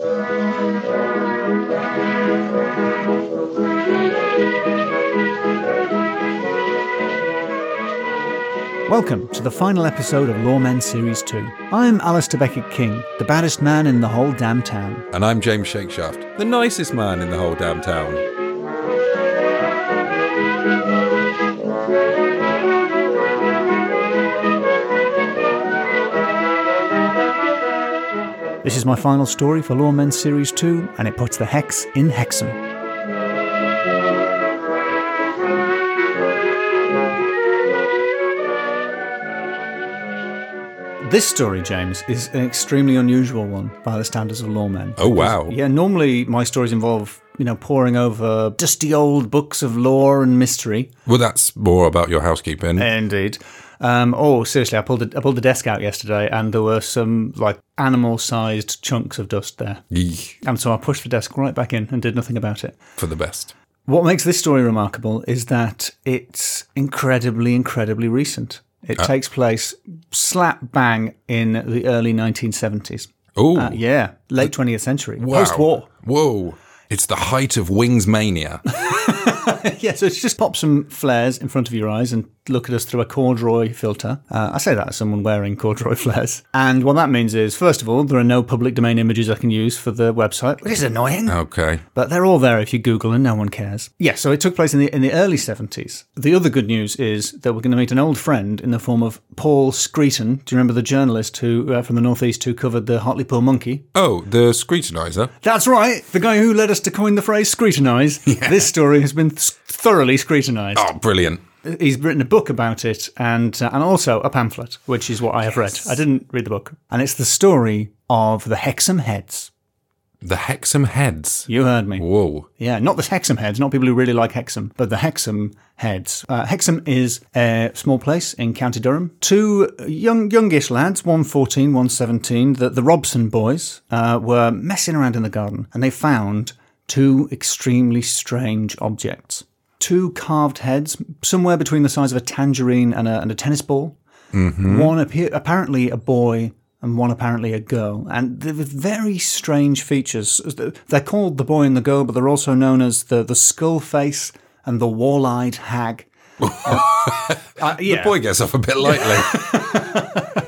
Welcome to the final episode of Loremen Series 2. I'm Alistair Beckett King, the baddest man in the whole damn town. And I'm James Shakeshaft, the nicest man in the whole damn town. This is my final story for Loremen Series 2, and it puts the hex in Hexham. This story, James, is an extremely unusual one by the standards of Loremen. Oh, wow. Yeah, normally my stories involve, you know, poring over dusty old books of lore and mystery. Well, that's more about your housekeeping. Indeed. Um, oh, seriously, I pulled, the, I pulled the desk out yesterday and there were some, like, animal sized chunks of dust there. Eek, And so I pushed the desk right back in and did nothing about it. for the best. What makes this story remarkable is that it's incredibly, incredibly recent. It takes place slap bang in the early 1970s. Oh, Uh, yeah, late 20th century, wow. post war. Whoa. It's the height of wings mania. yeah, so it's just pop some flares in front of your eyes and look at us through a corduroy filter. Uh, I say that as someone wearing corduroy flares. And what that means is, first of all, there are no public domain images I can use for the website, which is annoying. Okay. But they're all there if you Google and no one cares. Yeah, so it took place in the in the early 70s. The other good news is that we're going to meet an old friend in the form of Paul Screeton. Do you remember the journalist who uh, from the Northeast who covered the Hartlepool monkey? Oh, the Screetonizer. That's right, the guy who led us to coin the phrase Screetonise. This story has been thoroughly scrutinised. Oh, brilliant. He's written a book about it and uh, and also a pamphlet, which is what I have read. I didn't read the book, and it's the story of the Hexham Heads. The Hexham heads. You heard me. Whoa. Yeah, not the Hexham heads, not people who really like Hexham, but the Hexham heads. Uh, Hexham is a small place in County Durham. Two young, youngish lads, one 14, one 17, the, the Robson boys, uh, were messing around in the garden and they found two extremely strange objects. Two carved heads, somewhere between the size of a tangerine and a, and a tennis ball. One appear, apparently a boy and one apparently a girl. And they're very strange features. They're called the boy and the girl, but they're also known as the, the skull face and the wall eyed hag. Uh, uh, yeah. The boy gets off a bit lightly.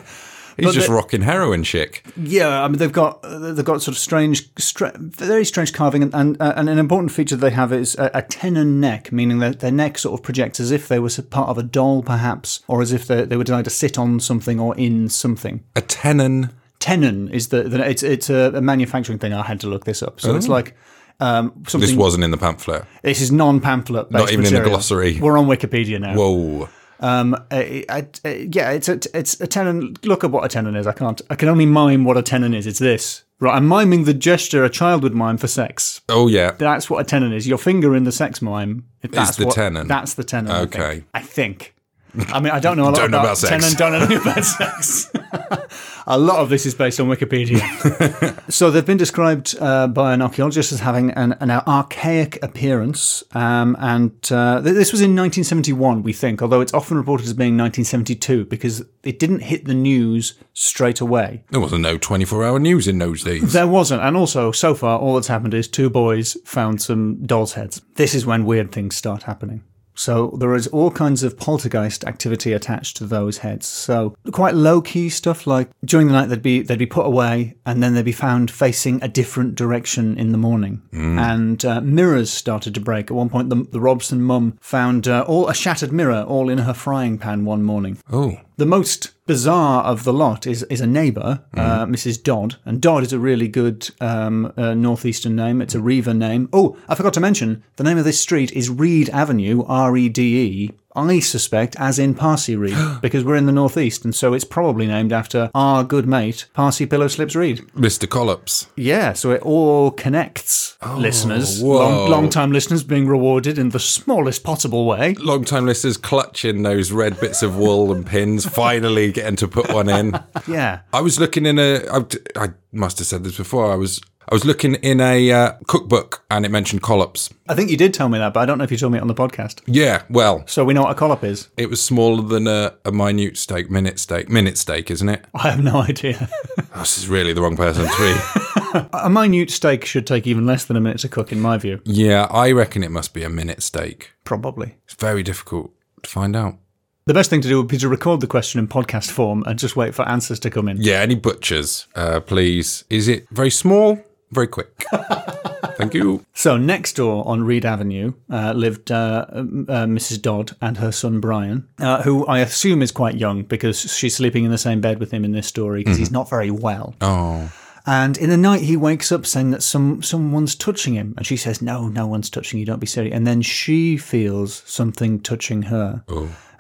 He's just the- rocking heroin chic. Yeah, I mean they've got they've got sort of strange, stra- very strange carving, and, and, and an important feature they have is a, a tenon neck, meaning that their neck sort of projects as if they were part of a doll, perhaps, or as if they, they were designed to sit on something or in something. A tenon. Tenon is the, the it's it's a, manufacturing thing. I had to look this up, so it's like um, something. This wasn't in the pamphlet. This is non-pamphlet. Not even in the glossary. We're on Wikipedia now. Whoa. Um, I, I, I- yeah, it's a it's a tenon. Look at what a tenon is. I can't. I can only mime what a tenon is. It's this. Right, I'm miming the gesture a child would mime for sex. Oh, yeah. That's what a tenon is. Your finger in the sex mime. That's the what, tenon. That's the tenon. I think. Okay. I think. I mean, I don't know a lot Don't know about, about sex. tenon. Don't know about sex. a lot of this is based on Wikipedia. so they've been described uh, by an archaeologist as having an, an archaic appearance, um, and uh, th- this was in 1971, we think, although it's often reported as being 1972 because it didn't hit the news straight away. There wasn't no 24 hour news in those days. There wasn't, and also so far all that's happened is two boys found some dolls' heads. This is when weird things start happening. So there is all kinds of poltergeist activity attached to those heads. So quite low key stuff like during the night they'd be they'd be put away and then they'd be found facing a different direction in the morning. And uh, mirrors started to break. At one point, the, the Robson mum found uh, all a shattered mirror all in her frying pan one morning. Oh. The most bizarre of the lot is is a neighbour, uh, Mrs. Dodd, and Dodd is a really good um, uh, northeastern name. It's a Reiver name. Oh, I forgot to mention the name of this street is Reed Avenue, R E D E. I suspect, as in Parcy Reed, because we're in the northeast, and so it's probably named after our good mate Parcy Pillow Slips Reed. Mr. Collops. Yeah, so it all connects, oh, listeners, long, whoa. long-time listeners being rewarded in the smallest possible way. Long time listeners clutching those red bits of wool and pins, finally getting to put one in. Yeah, I was looking in a. I, I must have said this before. I was. I was looking in a uh, cookbook and it mentioned collops. I think you did tell me that, but I don't know if you told me it on the podcast. Yeah, well, So we know what a collop is. it was smaller than a, a minute steak, minute steak, minute steak, isn't it? I have no idea. Oh, this is really the wrong person to be. A minute steak should take even less than a minute to cook, in my view. Yeah, I reckon it must be a minute steak. Probably. It's very difficult to find out. The best thing to do would be to record the question in podcast form and just wait for answers to come in. Yeah, any butchers, uh, please. Is it very small? Very quick. Thank you. So next door on Reed Avenue uh, lived uh, uh, Mrs. Dodd and her son Brian, uh, who I assume is quite young because she's sleeping in the same bed with him in this story because he's not very well. Oh, And in the night, he wakes up saying that some someone's touching him, and she says, "No, no one's touching you. Don't be silly." And then she feels something touching her,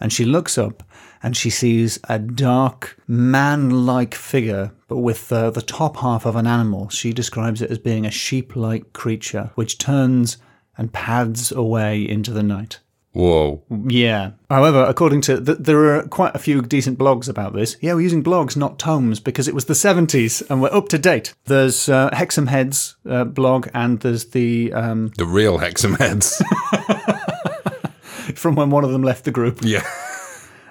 and she looks up, and she sees a dark man-like figure, but with uh, the top half of an animal. She describes it as being a sheep-like creature, which turns and pads away into the night. whoa. Yeah. However, according to th- there are quite a few decent blogs about this. Yeah, we're using blogs, not tomes, because it was the seventies and we're up to date. There's uh, Hexham Heads uh, blog, and there's the um, The real Hexham heads. from when one of them left the group, yeah.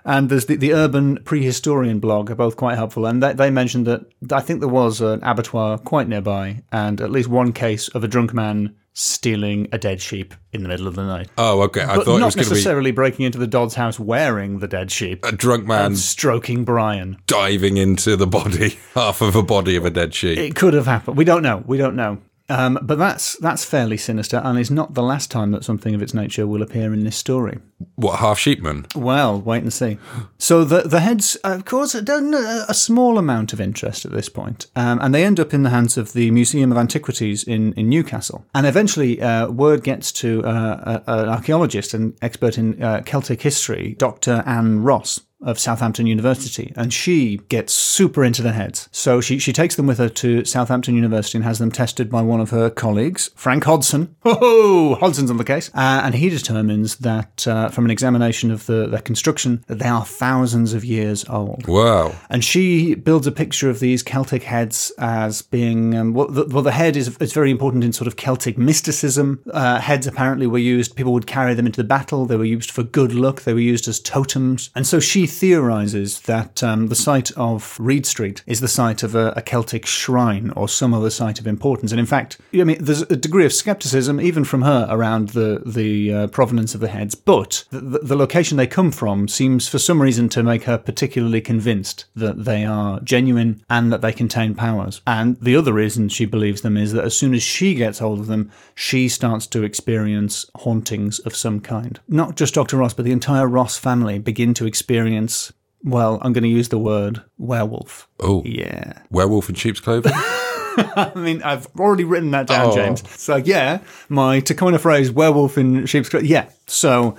and there's the, the Urban Prehistorian blog. Are both quite helpful, and they, they mentioned that I think there was an abattoir quite nearby, and at least one case of a drunk man stealing a dead sheep in the middle of the night. Oh, okay. I But thought it not was going be necessarily breaking into the Dodd's house wearing the dead sheep. a drunk man stroking Brian. diving into the body, half of a body of a dead sheep. It could have happened. We don't know. We don't know. Um, but that's that's fairly sinister, and is not the last time that something of its nature will appear in this story. what, half sheepman? Well, wait and see. So the the heads, of course, done a, a small amount of interest at this point, um, and they end up in the hands of the Museum of Antiquities in, in Newcastle. And eventually, uh, word gets to uh, a, an archaeologist and expert in uh, Celtic history, Dr. Anne Ross of Southampton University, and she gets super into the heads. So she, she takes them with her to Southampton University and has them tested by one of her colleagues, Frank Hodson. Ho Hodson's on the case, uh, and he determines that uh, from an examination of the their construction that they are thousands of years old. Wow. And she builds a picture of these Celtic heads as being um, well, the, well, the head is, is very important in sort of Celtic mysticism. Uh, heads apparently were used; people would carry them into the battle. They were used for good luck. They were used as totems. And so she theorizes that um, the site of Reed Street is the site of a, a Celtic shrine or some other site of importance. And in fact, I mean, there's a degree of skepticism even from her around the the uh, provenance of the heads, but the, the, the location they come from seems for some reason to make her particularly convinced that they are genuine and that they contain powers. And the other reason she believes them is that as soon as she gets hold of them, she starts to experience hauntings of some kind. Not just Dr. Ross, but the entire Ross family begin to experience. Well, I'm going to use the word werewolf. Oh, Yeah. werewolf in sheep's clothing? I mean, I've already written that down, Oh. James. So yeah, my to coin a phrase, werewolf in sheep's clothing. Yeah. So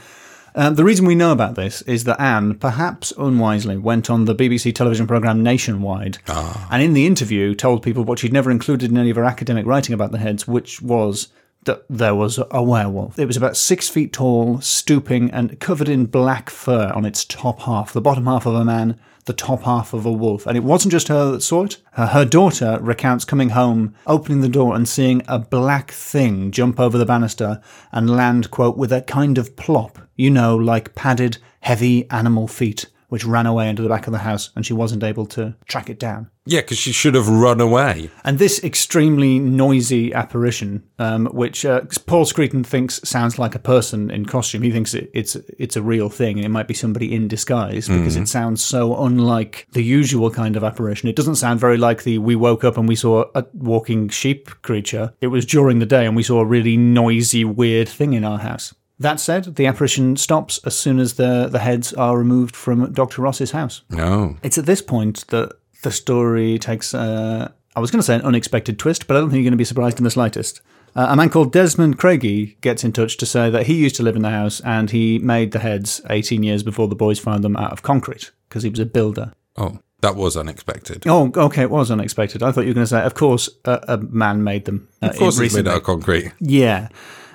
um, the reason we know about this is that Anne, perhaps unwisely, went on the BBC television programme Nationwide, and in the interview told people what she'd never included in any of her academic writing about the heads, which was. That there was a werewolf. It was about six feet tall, stooping, and covered in black fur on its top half. The bottom half of a man, the top half of a wolf. And it wasn't just her that saw it. Uh, her daughter recounts coming home, opening the door, and seeing a black thing jump over the banister and land, quote, with a kind of plop, you know, like padded, heavy animal feet, which ran away into the back of the house, and she wasn't able to track it down. yeah, because she should have run away. And this extremely noisy apparition, um, which uh, Paul Screeton thinks sounds like a person in costume, he thinks it, it's it's a real thing, and it might be somebody in disguise because it sounds so unlike the usual kind of apparition. It doesn't sound very like the we woke up and we saw a walking sheep creature. It was during the day and we saw a really noisy, weird thing in our house. That said, the apparition stops as soon as the the heads are removed from Dr. Ross's house. No. It's at this point that the story takes, uh, I was going to say an unexpected twist, but I don't think you're going to be surprised in the slightest. Uh, a man called Desmond Craigie gets in touch to say that he used to live in the house and he made the heads 18 years before the boys found them out of concrete because he was a builder. Oh, that was unexpected. Oh, okay, it was unexpected. I thought you were going to say, of course, a, a man made them. Uh, Of course, it's made out of concrete. Yeah.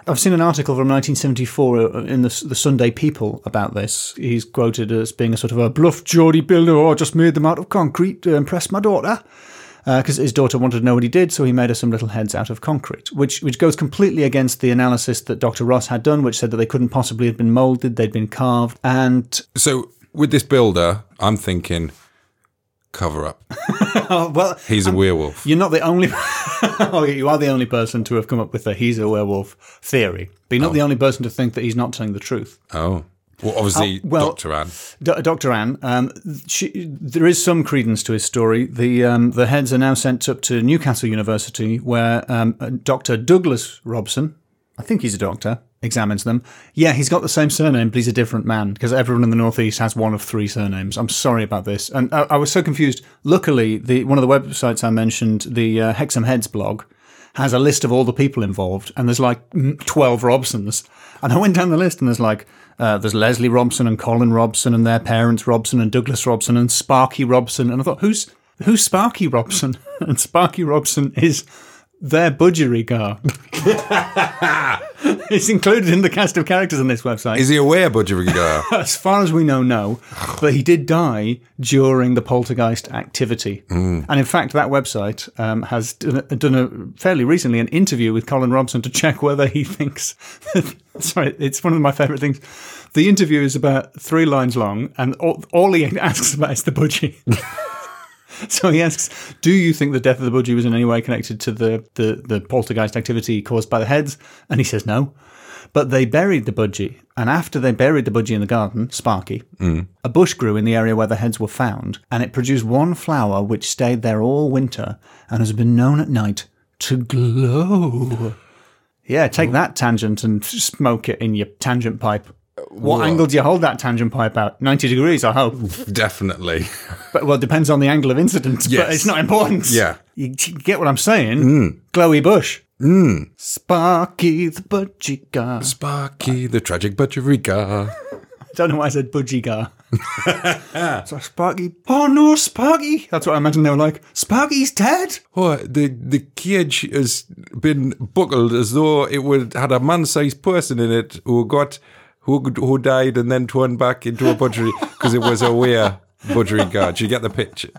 I've seen an article from 1974 uh, uh, in the, the Sunday People about this. He's quoted as being a sort of a bluff Geordie builder, I just made them out of concrete to impress my daughter. Uh, because his daughter wanted to know what he did, so he made her some little heads out of concrete, which which goes completely against the analysis that Dr. Ross had done, which said that they couldn't possibly have been moulded, they'd been carved. And So with this builder, I'm thinking, cover up. Oh, well, He's a werewolf. you're not the only. oh, you are the only person to have come up with a he's a werewolf theory, but you're not the only person to think that he's not telling the truth. Oh. Well, obviously, Oh, well- Dr. Anne. D- Dr. Anne, um, she, there is some credence to his story. The um, the heads are now sent up to Newcastle University, where um, uh, Dr. Douglas Robson, I think he's a doctor, examines them. Yeah, he's got the same surname, but he's a different man because everyone in the Northeast has one of three surnames. I'm sorry about this, and I, I was so confused. Luckily, the one of the websites I mentioned, the uh, Hexham Heads blog, has a list of all the people involved, and there's like mm, 12 Robsons. And I went down the list, and there's like, uh, there's Leslie Robson and Colin Robson and their parents Robson and Douglas Robson and Sparky Robson. And I thought, who's who's Sparky Robson? And Sparky Robson is their budgerigar. it's included in the cast of characters on this website. Is he aware, Budgerigar? As far as we know, no. But he did die during the poltergeist activity. Mm. And in fact, that website um, has done a, done a fairly recently an interview with Colin Robson to check whether he thinks. sorry, it's one of my favourite things. The interview is about three lines long, and all, all he asks about is the budgie. So he asks, "Do you think the death of the budgie was in any way connected to the, the, the poltergeist activity caused by the heads?" And he says no. But they buried the budgie, and after they buried the budgie in the garden, Sparky, mm. a bush grew in the area where the heads were found, and it produced one flower which stayed there all winter and has been known at night to glow. Yeah, take oh. that tangent and smoke it in your tangent pipe. What angle do you hold that tangent pipe at? 90 degrees, I hope. Definitely. But well, it depends on the angle of incident. But it's not important. Yeah. you get what I'm saying. Glowy bush. Mm. Sparky the budgie guy. Sparky, the tragic Budgerigar. Don't know why I said budgie guy. so Sparky. Oh no, Sparky. That's what I imagine they were like. Sparky's dead. Oh, the the cage has been buckled as though it would had a man-sized person in it who got who who died and then turned back into a budgery because it was a were budgerigar. Do you get the picture?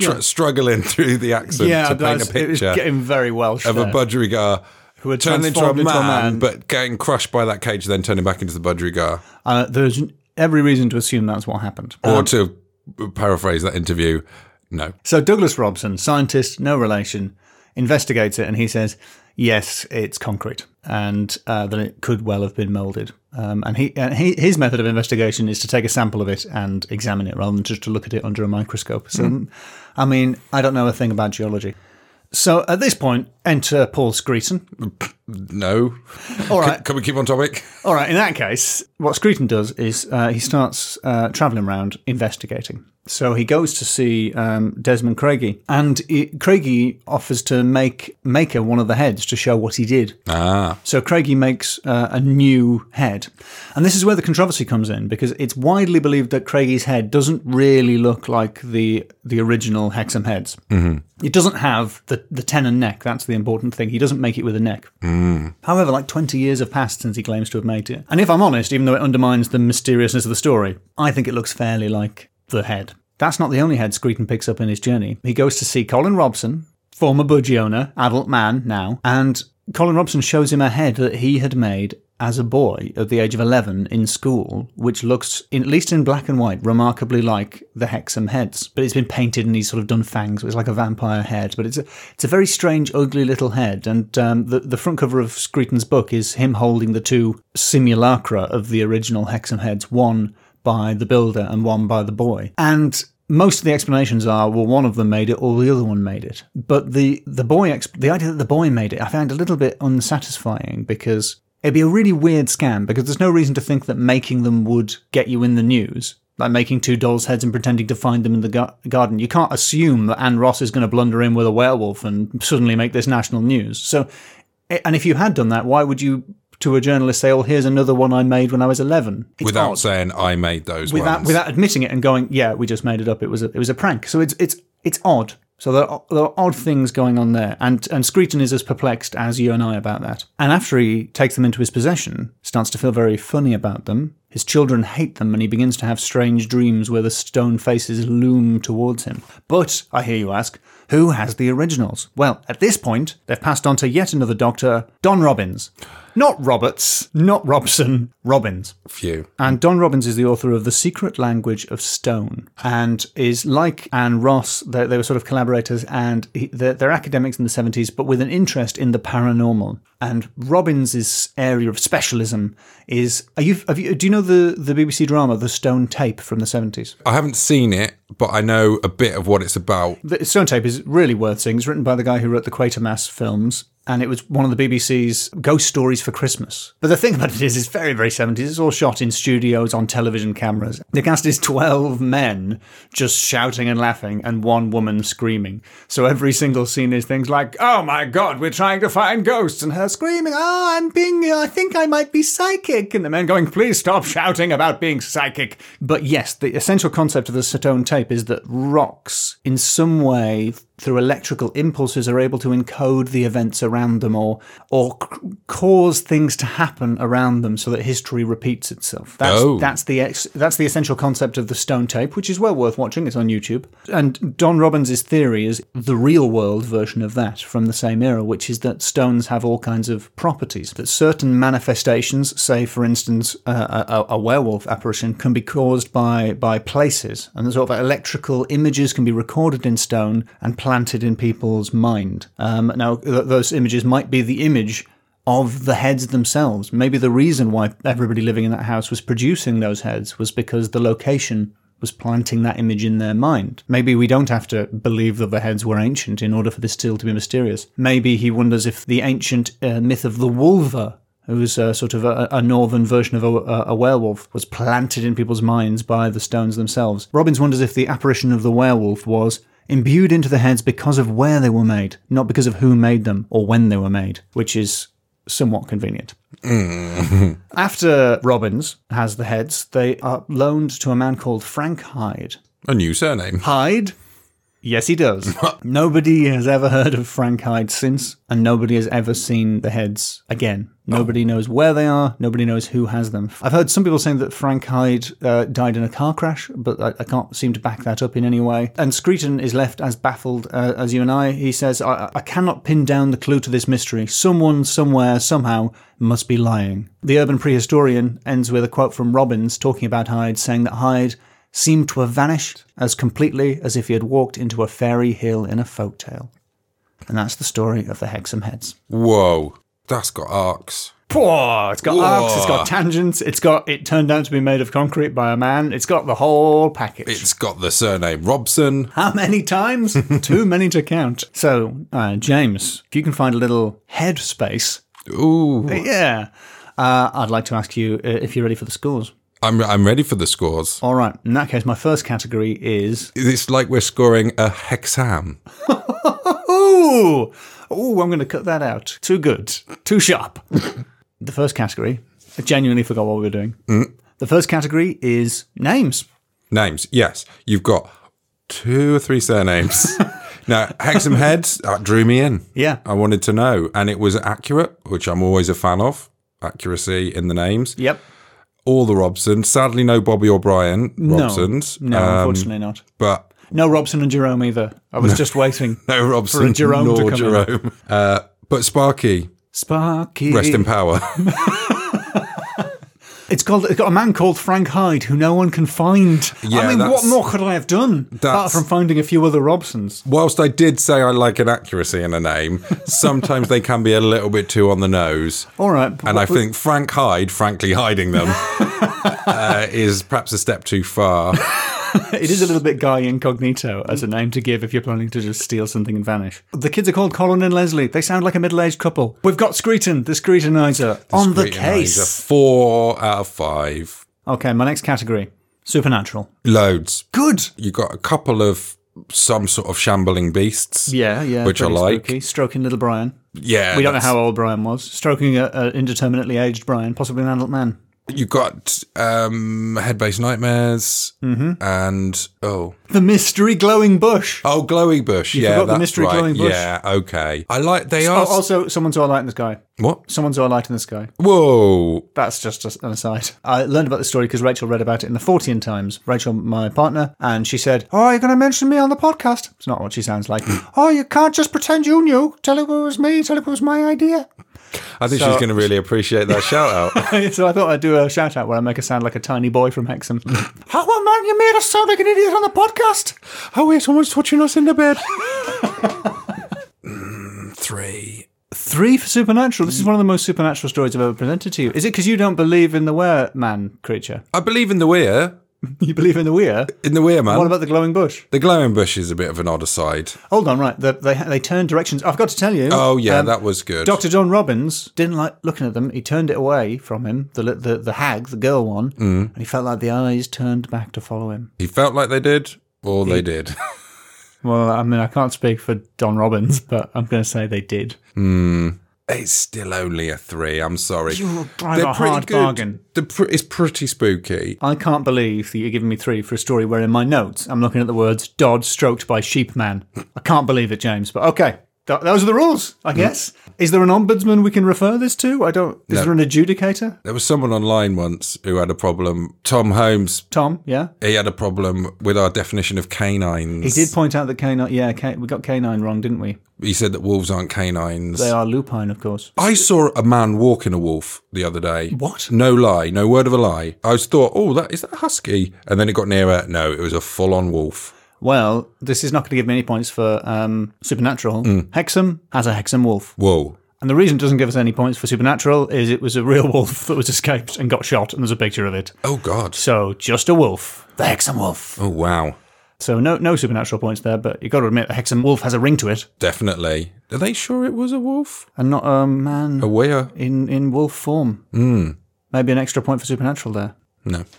Tr- struggling through the accent Yeah, to paint a that's- it was picture getting very Welsh. of a there. budgerigar Who had turned into a man, into a man. but getting crushed by that cage, then turning back into the budgerigar. Uh, there's every reason to assume that's what happened. Or to paraphrase that interview, no. So Douglas Robson, scientist, no relation, investigates it, and he says, yes, it's concrete, and uh, that it could well have been molded. Um, and he, and he, his method of investigation is to take a sample of it and examine it, rather than just to look at it under a microscope. So, I mean, I don't know a thing about geology. So at this point, enter Paul Screeton. No. All right, Can we keep on topic? all right. In that case, what Screeton does is uh, he starts uh, traveling around investigating. So he goes to see um, Desmond Craigie, and Craigie offers to make Maker one of the heads to show what he did. Ah. So Craigie makes uh, a new head. And this is where the controversy comes in because it's widely believed that Craigie's head doesn't really look like the the original Hexham heads. Mm-hmm. It doesn't have the, the tenon neck. That's the important thing. He doesn't make it with a neck. Mm. However, like 20 years have passed since he claims to have made it. And if I'm honest, even though it undermines the mysteriousness of the story, I think it looks fairly like the head. That's not the only head Screeton picks up in his journey. He goes to see Colin Robson, former budgie owner, adult man now, and Colin Robson shows him a head that he had made as a boy at the age of 11 in school, which looks, in, at least in black and white, remarkably like the Hexham heads. But it's been painted and he's sort of done fangs, it's like a vampire head. But it's a, it's a very strange, ugly little head. And um, the, the front cover of Screeton's book is him holding the two simulacra of the original Hexham heads, one by the builder and one by the boy. And most of the explanations are, well, one of them made it or the other one made it. But the, the boy, exp- the idea that the boy made it, I found a little bit unsatisfying because it'd be a really weird scam because there's no reason to think that making them would get you in the news. Like making two dolls' heads and pretending to find them in the gar- garden. You can't assume that Anne Ross is going to blunder in with a werewolf and suddenly make this national news. So, eh, and if you had done that, why would you, to a journalist, say, "Oh, here's another one I made when I was 11? It's Without odd saying I made those without ones. without admitting it and going, yeah, we just made it up. It was a, it was a prank. So it's it's it's odd. So there are, there are odd things going on there, and and Screeton is as perplexed as you and I about that. And after he takes them into his possession, starts to feel very funny about them. His children hate them, and he begins to have strange dreams where the stone faces loom towards him. But I hear you ask, who has the originals? Well, at this point, they've passed on to yet another doctor, Don Robbins. Not Roberts, not Robson, Robbins. Phew. And Don Robbins is the author of The Secret Language of Stone and is like Anne Ross, they, they were sort of collaborators and he, they're, they're academics in the 70s, but with an interest in the paranormal. And Robbins' area of specialism is, are you, have you, do you know the, the BBC drama, The Stone Tape from the 70s? I haven't seen it, but I know a bit of what it's about. The Stone Tape is really worth seeing. It's written by the guy who wrote the Quatermass films. And it was one of the BBC's ghost stories for Christmas. But the thing about it is, it's very, very 70s. It's all shot in studios on television cameras. The cast is 12 men just shouting and laughing, and one woman screaming. So every single scene is things like, oh my god, we're trying to find ghosts, and her screaming, oh, I'm being, I think I might be psychic. And the men going, please stop shouting about being psychic. But yes, the essential concept of the Stone Tape is that rocks, in some way, through electrical impulses are able to encode the events around them or or c- cause things to happen around them so that history repeats itself. That's Oh. that's the ex- that's the essential concept of the stone tape, which is well worth watching. It's on YouTube. And Don Robbins' theory is the real world version of that from the same era, which is that stones have all kinds of properties. That certain manifestations, say for instance uh, a, a werewolf apparition, can be caused by by places, and sort of electrical images can be recorded in stone and planted in people's mind. Um, now, th- those images might be the image of the heads themselves. Maybe the reason why everybody living in that house was producing those heads was because the location was planting that image in their mind. Maybe we don't have to believe that the heads were ancient in order for this still to be mysterious. Maybe he wonders if the ancient uh, myth of the Wolva who's uh, sort of a, a northern version of a, a werewolf, was planted in people's minds by the stones themselves. Robbins wonders if the apparition of the werewolf was imbued into the heads because of where they were made, not because of who made them or when they were made, which is somewhat convenient. Mm. After Robbins has the heads, they are loaned to a man called Frank Hyde. A new surname. Hyde? Yes, he does. nobody has ever heard of Frank Hyde since, and nobody has ever seen the heads again. Nobody knows where they are. Nobody knows who has them. I've heard some people saying that Frank Hyde uh, died in a car crash, but I, I can't seem to back that up in any way. And Screeton is left as baffled uh, as you and I. He says, I, I cannot pin down the clue to this mystery. Someone, somewhere, somehow must be lying. The urban prehistorian ends with a quote from Robbins talking about Hyde, saying that Hyde seemed to have vanished as completely as if he had walked into a fairy hill in a folk tale. And that's the story of the Hexham Heads. Whoa. That's got arcs. It's got arcs, it's got tangents, it's got it turned out to be made of concrete by a man, it's got the whole package. It's got the surname Robson. How many times? Too many to count. So, uh, James, if you can find a little head space, Ooh. yeah, uh, I'd like to ask you uh, if you're ready for the scores. I'm, I'm ready for the scores. All right, in that case, my first category is It's like we're scoring a hexam. Ooh, ooh, I'm going to cut that out. Too good, too sharp. the first category, I genuinely forgot what we were doing. The first category is names. Names. Yes. You've got two or three surnames. now, Hexham Heads that drew me in. Yeah. I wanted to know. And it was accurate, which I'm always a fan of. Accuracy in the names. Yep. All the Robsons. Sadly, no Bobby or Brian Robsons. No, Um, unfortunately not. But No Robson and Jerome either. I was just waiting. no Robson Jerome to nor. Jerome. Uh, but Sparky, Sparky. rest in power. It's called. It's got a man called Frank Hyde who no one can find. Yeah, I mean, what more could I have done apart from finding a few other Robsons? Whilst I did say I like an accuracy in a name, sometimes they can be a little bit too on the nose. All right, And I think Frank Hyde, frankly hiding them, uh, is perhaps a step too far. it is a little bit Guy Incognito as a name to give if you're planning to just steal something and vanish. The kids are called Colin and Leslie. They sound like a middle-aged couple. We've got Screeton, the Screetonizer, on the case. Four out of five. Okay, my next category: supernatural. Loads. Good. You got a couple of some sort of shambling beasts. Yeah, yeah. Which I like. spooky. Stroking little Brian. Yeah. We don't know that's- how old Brian was. Stroking a, a indeterminately aged Brian, possibly an adult man. You got um, head based nightmares Mm-hmm. and oh The mystery glowing bush. oh glowing bush. yeah, forgot the mystery right. glowing bush. Yeah, okay. I like they Oh, are also, someone's saw a light in the sky. what? Someone's saw a light in the sky. Whoa! That's just an aside. I learned about the story because Rachel read about it in the Fortean Times. Rachel, my partner, and she said, "Oh, you're going to mention me on the podcast?" It's not what she sounds like. oh, you can't just pretend you knew. Tell it was me. Tell it was my idea. I think So- she's going to really appreciate that shout out. so I thought I'd do a shout out where I make us sound like a tiny boy from Hexham. How on man, you made us sound like an idiot on the podcast. oh, wait, someone's touching us in the bed. Mm, three. Three for supernatural. This is one of the most supernatural stories I've ever presented to you. Is it because you don't believe in the were man creature? I believe in the weir. You believe in the weir? In the weir, man. What about the glowing bush? the glowing bush is a bit of an odd aside. Hold on, right? They they, they turned directions. I've got to tell you. Oh, yeah, um, that was good. Dr. John Robbins didn't like looking at them. He turned it away from him, the the, the hag, the girl one, Mm. and he felt like the eyes turned back to follow him. he felt like they did, or they did. Well, I mean, I can't speak for Don Robbins, but I'm going to say they did. It's still only a three. I'm sorry. You drive a hard bargain. The pr- it's pretty spooky. I can't believe that you're giving me three for a story where in my notes I'm looking at the words Dodd stroked by sheepman. I can't believe it, James. But okay, Th- those are the rules, I mm-hmm. guess. Is there an ombudsman we can refer this to? I don't. Is there an adjudicator? There was someone online once who had a problem. Tom Holmes, Tom, yeah. he had a problem with our definition of canines. He did point out that canine. Yeah, ca- we got canine wrong, didn't we? He said that wolves aren't canines. They are lupine, of course. I saw a man walking a wolf the other day. What? No lie, no word of a lie. I was thought, oh, that is that a husky? And then it got nearer. No, it was a full-on wolf. Well, this is not going to give me any points for um, supernatural. Hexham has a Hexham wolf. Whoa. And the reason it doesn't give us any points for supernatural is it was a real wolf that was escaped and got shot, and there's a picture of it. Oh God. So just a wolf. The Hexham wolf. Oh wow. So no no supernatural points there, but you've got to admit the Hexham wolf has a ring to it, Definitely. Are they sure it was a wolf? and not a man A weir? in, in wolf form. Mm. Maybe an extra point for supernatural there. No.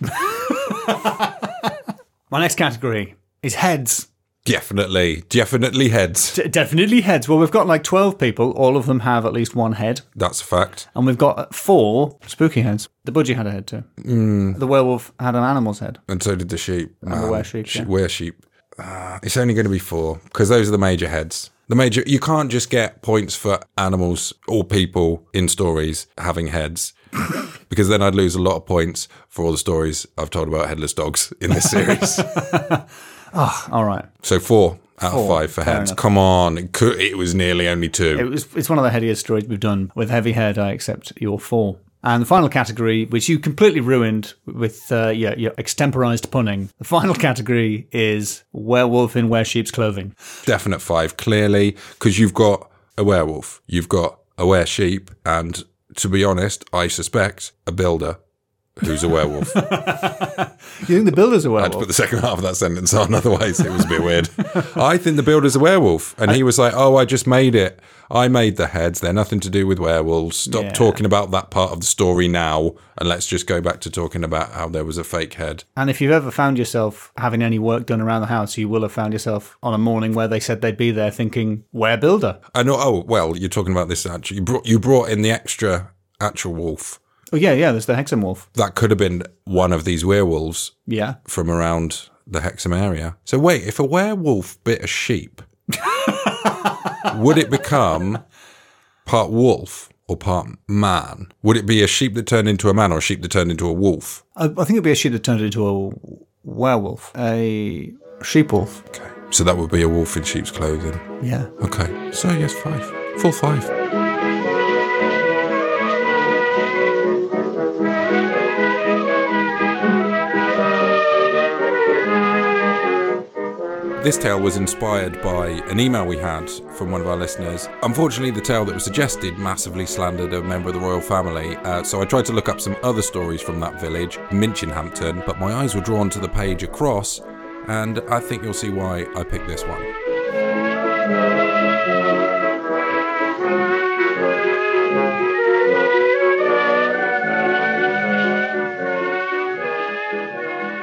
My next category is heads. Definitely. Definitely heads. D- definitely heads. Well, we've got like 12 people. All of them have at least one head. That's a fact. And we've got four spooky heads. The budgie had a head too. Mm. The werewolf had an animal's head. And so did the sheep. And the were sheep, She- yeah. Were sheep. Uh, it's only going to be four because those are the major heads. The major, you can't just get points for animals or people in stories having heads because then I'd lose a lot of points for all the stories I've told about headless dogs in this series. All right. so four out of five for fair heads. enough. Come on. It, could, it was nearly only two. It was, it's one of the headiest stories we've done. With heavy head, I accept your four. And the final category, which you completely ruined with uh, your, your extemporized punning, the final category is werewolf in were sheep's clothing. Definite five, clearly, because you've got a werewolf, you've got a were sheep, and to be honest, I suspect a builder who's a werewolf. You think the builder's a werewolf? I had to put the second half of that sentence on, otherwise it was a bit weird. I think the builder's a werewolf, and he was like, "Oh, I just made it. I made the heads. They're nothing to do with werewolves. Stop Yeah. talking about that part of the story now, and let's just go back to talking about how there was a fake head." And if you've ever found yourself having any work done around the house, you will have found yourself on a morning where they said they'd be there thinking, where builder? I know. Oh, well, you're talking about this. Actually, you brought you brought in the extra actual wolf. Oh, yeah, yeah, there's the Hexham wolf. That could have been one of these werewolves Yeah. from around the Hexham area. So wait, if a werewolf bit a sheep, would it become part wolf or part man? Would it be a sheep that turned into a man or a sheep that turned into a wolf? I, I think it'd be a sheep that turned into a werewolf. A sheep wolf. Okay. So that would be a wolf in sheep's clothing. Yeah. Okay. So yes, five. Full five. This tale was inspired by an email we had from one of our listeners. Unfortunately, the tale that was suggested massively slandered a member of the royal family, uh, so I tried to look up some other stories from that village, Minchinhampton, but my eyes were drawn to the page across, and I think you'll see why I picked this one.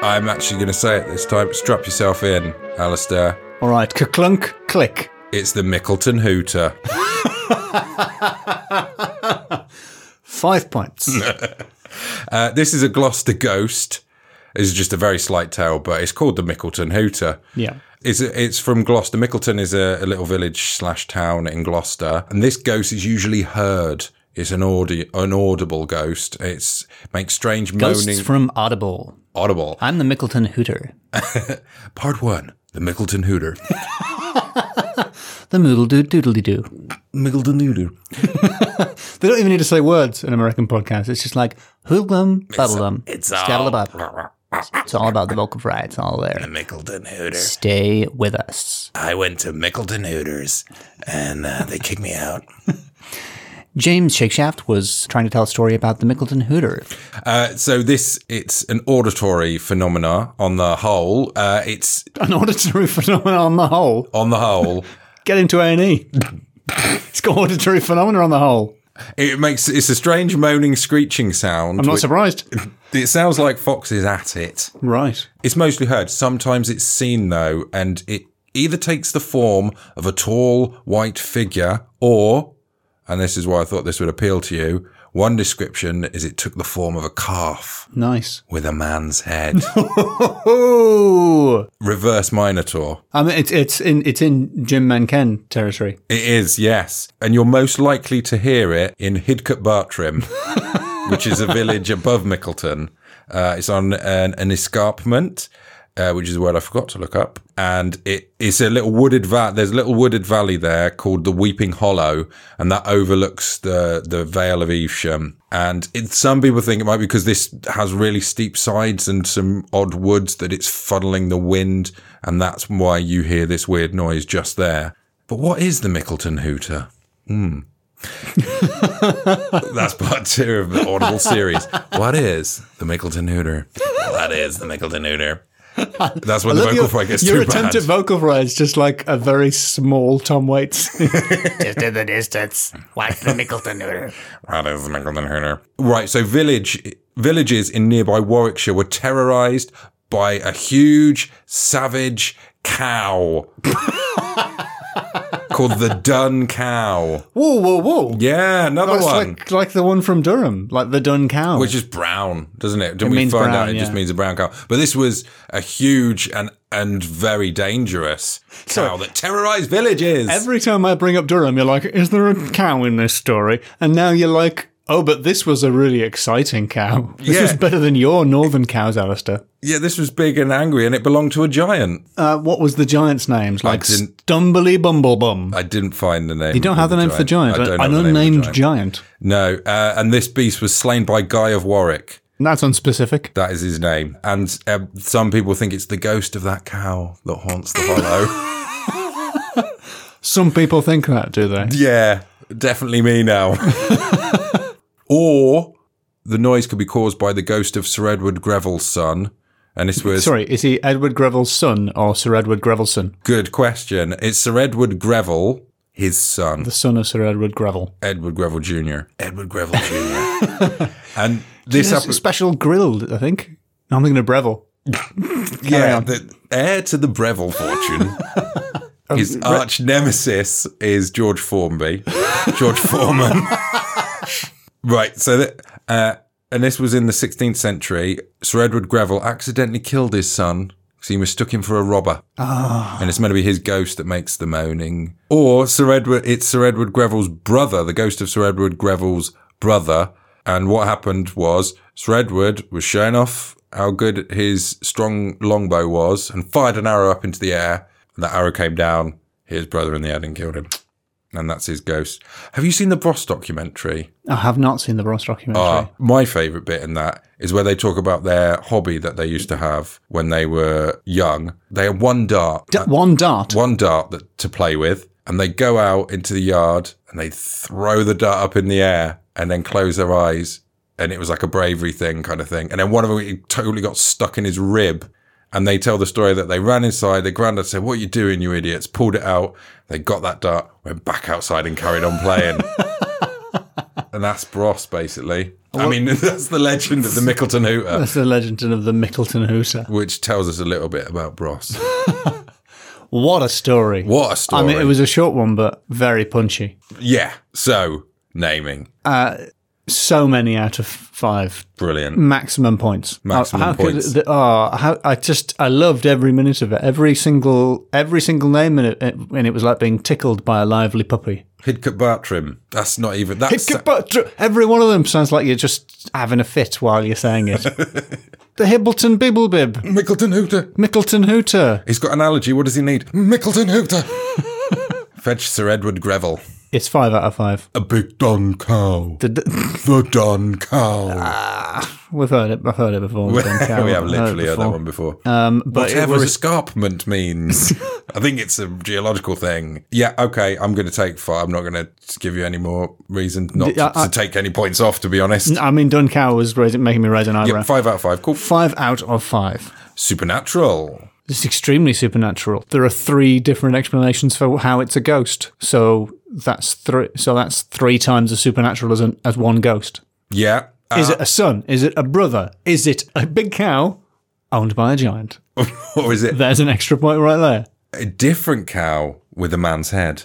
I'm actually going to say it this time. Strap yourself in, Alistair. All right. Clunk, click. It's the Mickleton Hooter. Five points. Uh, this is a Gloucester ghost. Is just a very slight tale, but it's called the Mickleton Hooter. yeah. It's, it's from Gloucester. Mickleton is a, a little village slash town in Gloucester, and this ghost is usually heard. It's an audi- an audible ghost. It's makes strange Ghosts moaning. from Audible. audible. I'm the Mickleton Hooter. Part one: the Mickleton Hooter. the moodle doo doodly doo. Miggledon noodle. They don't even need to say words in American podcasts. It's just like hoodlum, bubblegum, It's scabbalabub. It's all about the vocal fry. It's all there. The Mickleton Hooter. Stay with us. I went to Mickleton Hooters and uh, they kicked me out. James Shakeshaft was trying to tell a story about the Mickleton Hooter. Uh, so this it's an auditory phenomena on the whole. Uh, it's An auditory phenomena on the whole. on the whole. Get into A&E. it's got auditory phenomena on the whole. It makes it's a strange moaning, screeching sound. I'm not which- surprised. it sounds like foxes at it. right. It's mostly heard. Sometimes it's seen though, and it either takes the form of a tall white figure, or, and this is why I thought this would appeal to you. One description is it took the form of a calf Nice. with a man's head. Reverse Minotaur. I mean, it's it's in it's in Jim Menken territory. It is, yes. And you're most likely to hear it in Hidcote Bartrim, which is a village above Mickleton. Uh, it's on an, an escarpment, uh, which is a word I forgot to look up. And it, it's a little wooded valley. There's a little wooded valley there called the Weeping Hollow, and that overlooks the, the Vale of Evesham. And it, some people think it might be because this has really steep sides and some odd woods that it's funneling the wind, and that's why you hear this weird noise just there. But what is the Mickleton Hooter? Hmm. That's part two of the Audible series. What is the Mickleton Hooter? What is the Mickleton Hooter? That's when the vocal fry gets your too bad. attempt at vocal fry is just like a very small Tom Waits. just in the distance, like the Mickleton Hooter. That is Mickleton Hooter. Right, so village villages in nearby Warwickshire were terrorised by a huge, savage cow called the Dun Cow. Whoa, whoa, whoa! Yeah, another That's one. like like the one from Durham, like the Dun Cow. Which is brown, doesn't it? Didn't we means find brown, out it just means a brown cow? But this was a huge and and very dangerous cow that terrorized villages. Every time I bring up Durham, you're like, is there a cow in this story? And now you're like, oh, but this was a really exciting cow. This Yeah. was better than your northern cows, Alistair. yeah, this was big and angry, and it belonged to a giant. Uh, what was the giant's names? Like Stumbly Bumblebum. I didn't find the name. You don't have the name for the giant. I don't An the the unnamed giant. giant. No, uh, and this beast was slain by Guy of Warwick. That's unspecific. That is his name. And uh, some people think it's the ghost of that cow that haunts the hollow. Some people think that, do they? yeah, definitely me now. or the noise could be caused by the ghost of Sir Edward Greville's son. And this was Sorry, is he Edward Greville's son or Sir Edward Greville's son? good question. It's Sir Edward Greville, his son, The son of Sir Edward Greville. Edward Greville Jr. Edward Greville Jr. and this special grilled, I think. I'm thinking of Breville. Yeah, the heir to the Breville fortune. His um, arch nemesis is George Formby, George Foreman. Right, so that, uh, and this was in the 16th century. Sir Edward Greville accidentally killed his son because he mistook him for a robber, and it's meant to be his ghost that makes the moaning. Or Sir Edward, it's Sir Edward Greville's brother, the ghost of Sir Edward Greville's brother. And what happened was Sir Edward was showing off how good his strong longbow was and fired an arrow up into the air. And that arrow came down, hit his brother in the head and killed him. And that's his ghost. Have you seen the Bros documentary? I have not seen the Bros documentary. Uh, my favourite bit in that is where they talk about their hobby that they used to have when they were young. They had one dart, D- one dart. one dart that, to play with, and they go out into the yard and they throw the dart up in the air and then close their eyes. And it was like a bravery thing kind of thing. And then one of them he totally got stuck in his rib. And they tell the story that they ran inside. Their granddad said, What are you doing, you idiots? Pulled it out. They got that dart, went back outside and carried on playing. and that's Bros, basically. I mean, that's the legend of the Mickleton Hooter, That's the legend of the Mickleton Hooter. which tells us a little bit about Bros. What a story. What a story. I mean, it was a short one, but very punchy. Yeah. So, naming. Uh, So many out of five. Brilliant. Maximum points. Maximum how, how points. Could, the, oh, how, I just, I loved every minute of it. Every single, every single name in it, and it was like being tickled by a lively puppy. Bartrim. That's not even. That's. Every one of them sounds like you're just having a fit while you're saying it. the Hibbleton Bibblebib. Mickleton Hooter. Mickleton Hooter. He's got an allergy. What does he need? Mickleton Hooter. Fetch Sir Edward Greville. It's five out of five. A big dun cow. The, the, The dun cow. we've heard it. I've heard it before. we have literally heard that before. one before. Um, but Whatever was escarpment means. I think it's a geological thing. Yeah, okay, I'm going to take five. I'm not going to give you any more reason not Yeah, to, I- to take any points off, to be honest. I mean, Dun Cow was raising, making me raise an eyebrow. Yep, five out of five. Cool. Five out of five. Supernatural. It's extremely supernatural. There are three different explanations for how it's a ghost. So that's three. So that's three times as supernatural as an, as one ghost. Yeah. Is Uh, it a son? Is it a brother? Is it a big cow owned by a giant? or is it There's an extra point right there. a different cow with a man's head?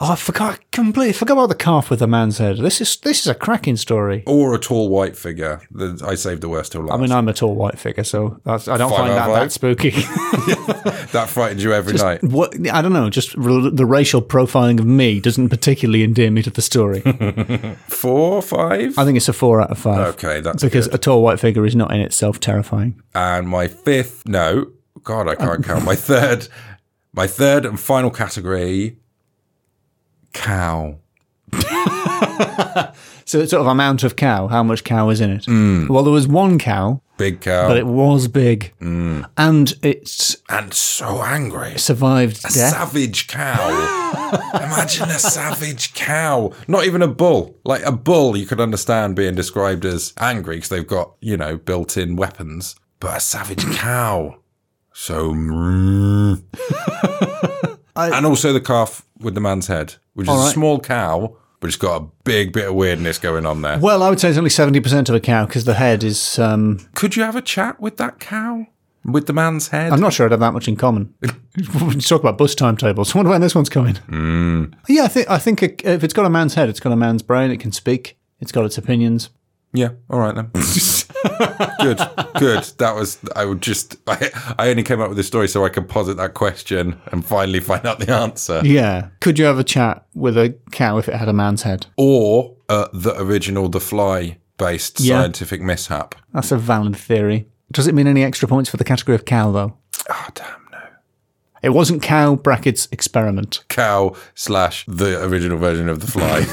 Oh, I forgot completely forgot about the calf with the man's head. This is this is a cracking story. Or a tall white figure? The, I saved the worst till last. I mean, I'm a tall white figure, so that's, I don't Five find that that spooky. that frightens you every night. what I don't know, just r- the racial profiling of me doesn't particularly endear me to the story. Four, five? I think it's a four out of five. Okay, that's because good. a tall white figure is not in itself terrifying. And my fifth, no, God, I can't count. My third, my third and final category, cow. So it's sort of amount of cow. How much cow is in it? Mm. Well, there was one cow, Big cow. but it was big, Mm. and it's. and so angry. survived death. Savage cow. Imagine a savage cow. Not even a bull. Like a bull, you could understand being described as angry because they've got, you know, built in weapons. But a savage cow. So. mm. and also the calf with the man's head, which is All a small cow, but it's got a big bit of weirdness going on there. Well, I would say it's only seventy percent of a cow because the head is. Um, Could you have a chat with that cow? With the man's head? I'm not sure I'd have that much in common. we talk about bus timetables. I wonder when this one's coming. Mm. Yeah, I think I think if it's got a man's head, it's got a man's brain. It can speak. It's got its opinions. Yeah, all right then. good, good. That was. I would just. I, I only came up with this story so I could posit that question and finally find out the answer. Yeah. Could you have a chat with a cow if it had a man's head? Or uh, the original The Fly based Yeah. scientific mishap. That's a valid theory. Does it mean any extra points for the category of cow though? Oh damn no. It wasn't cow brackets experiment. Cow slash the original version of The Fly.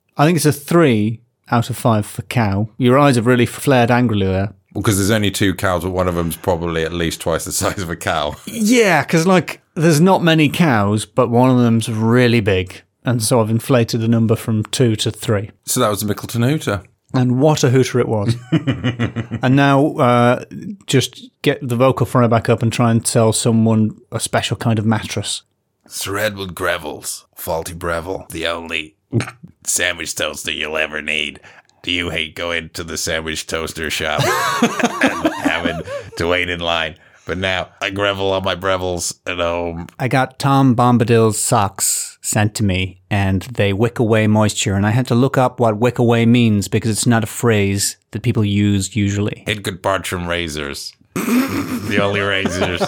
I think it's a three out of five for cow. Your eyes have really flared angrily there. because there's only two cows, but one of them's probably at least twice the size of a cow. Yeah, because like there's not many cows, but one of them's really big, and so I've inflated the number from two to three. So that was the Mickleton Hooter. And what a hooter it was! and now, uh, just get the vocal fry back up and try and sell someone a special kind of mattress. Sir Edward Greville's Faulty Breville, the only sandwich toaster you'll ever need. Do you hate going to the sandwich toaster shop and having to wait in line? But now I Greville on my Brevilles at home. I got Tom Bombadil's socks sent to me, and they wick away moisture. And I had to look up what wick away means because it's not a phrase that people use usually. Hidcote Bartrim razors. the only razors.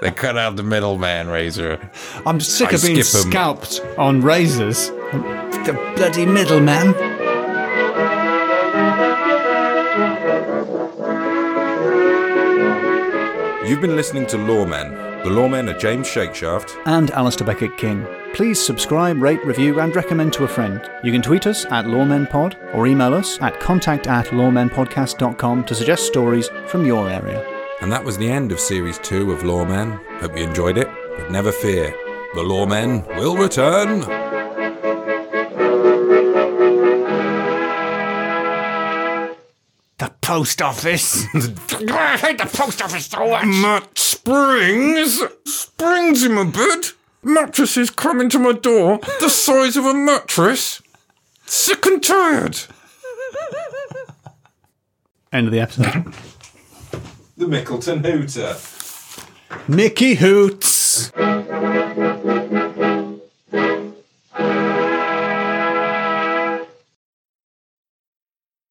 They cut out the middleman razor. I'm sick I of being scalped on razors. The bloody middleman. You've been listening to Loremen. The Loremen are James Shakeshaft. And Alasdair Beckett King. Please subscribe, rate, review, and recommend to a friend. You can tweet us at loremenpod or email us at contact at loremenpodcast.com to suggest stories from your area. And that was the end of Series 2 of Loremen. Hope you enjoyed it, but never fear. The Loremen will return. Post office. I hate the post office so much. Matt Springs? Springs him a bit. Mattresses coming to my door, the size of a mattress. Sick and tired. End of the episode. The Mickleton Hooter. Mickey Hoots.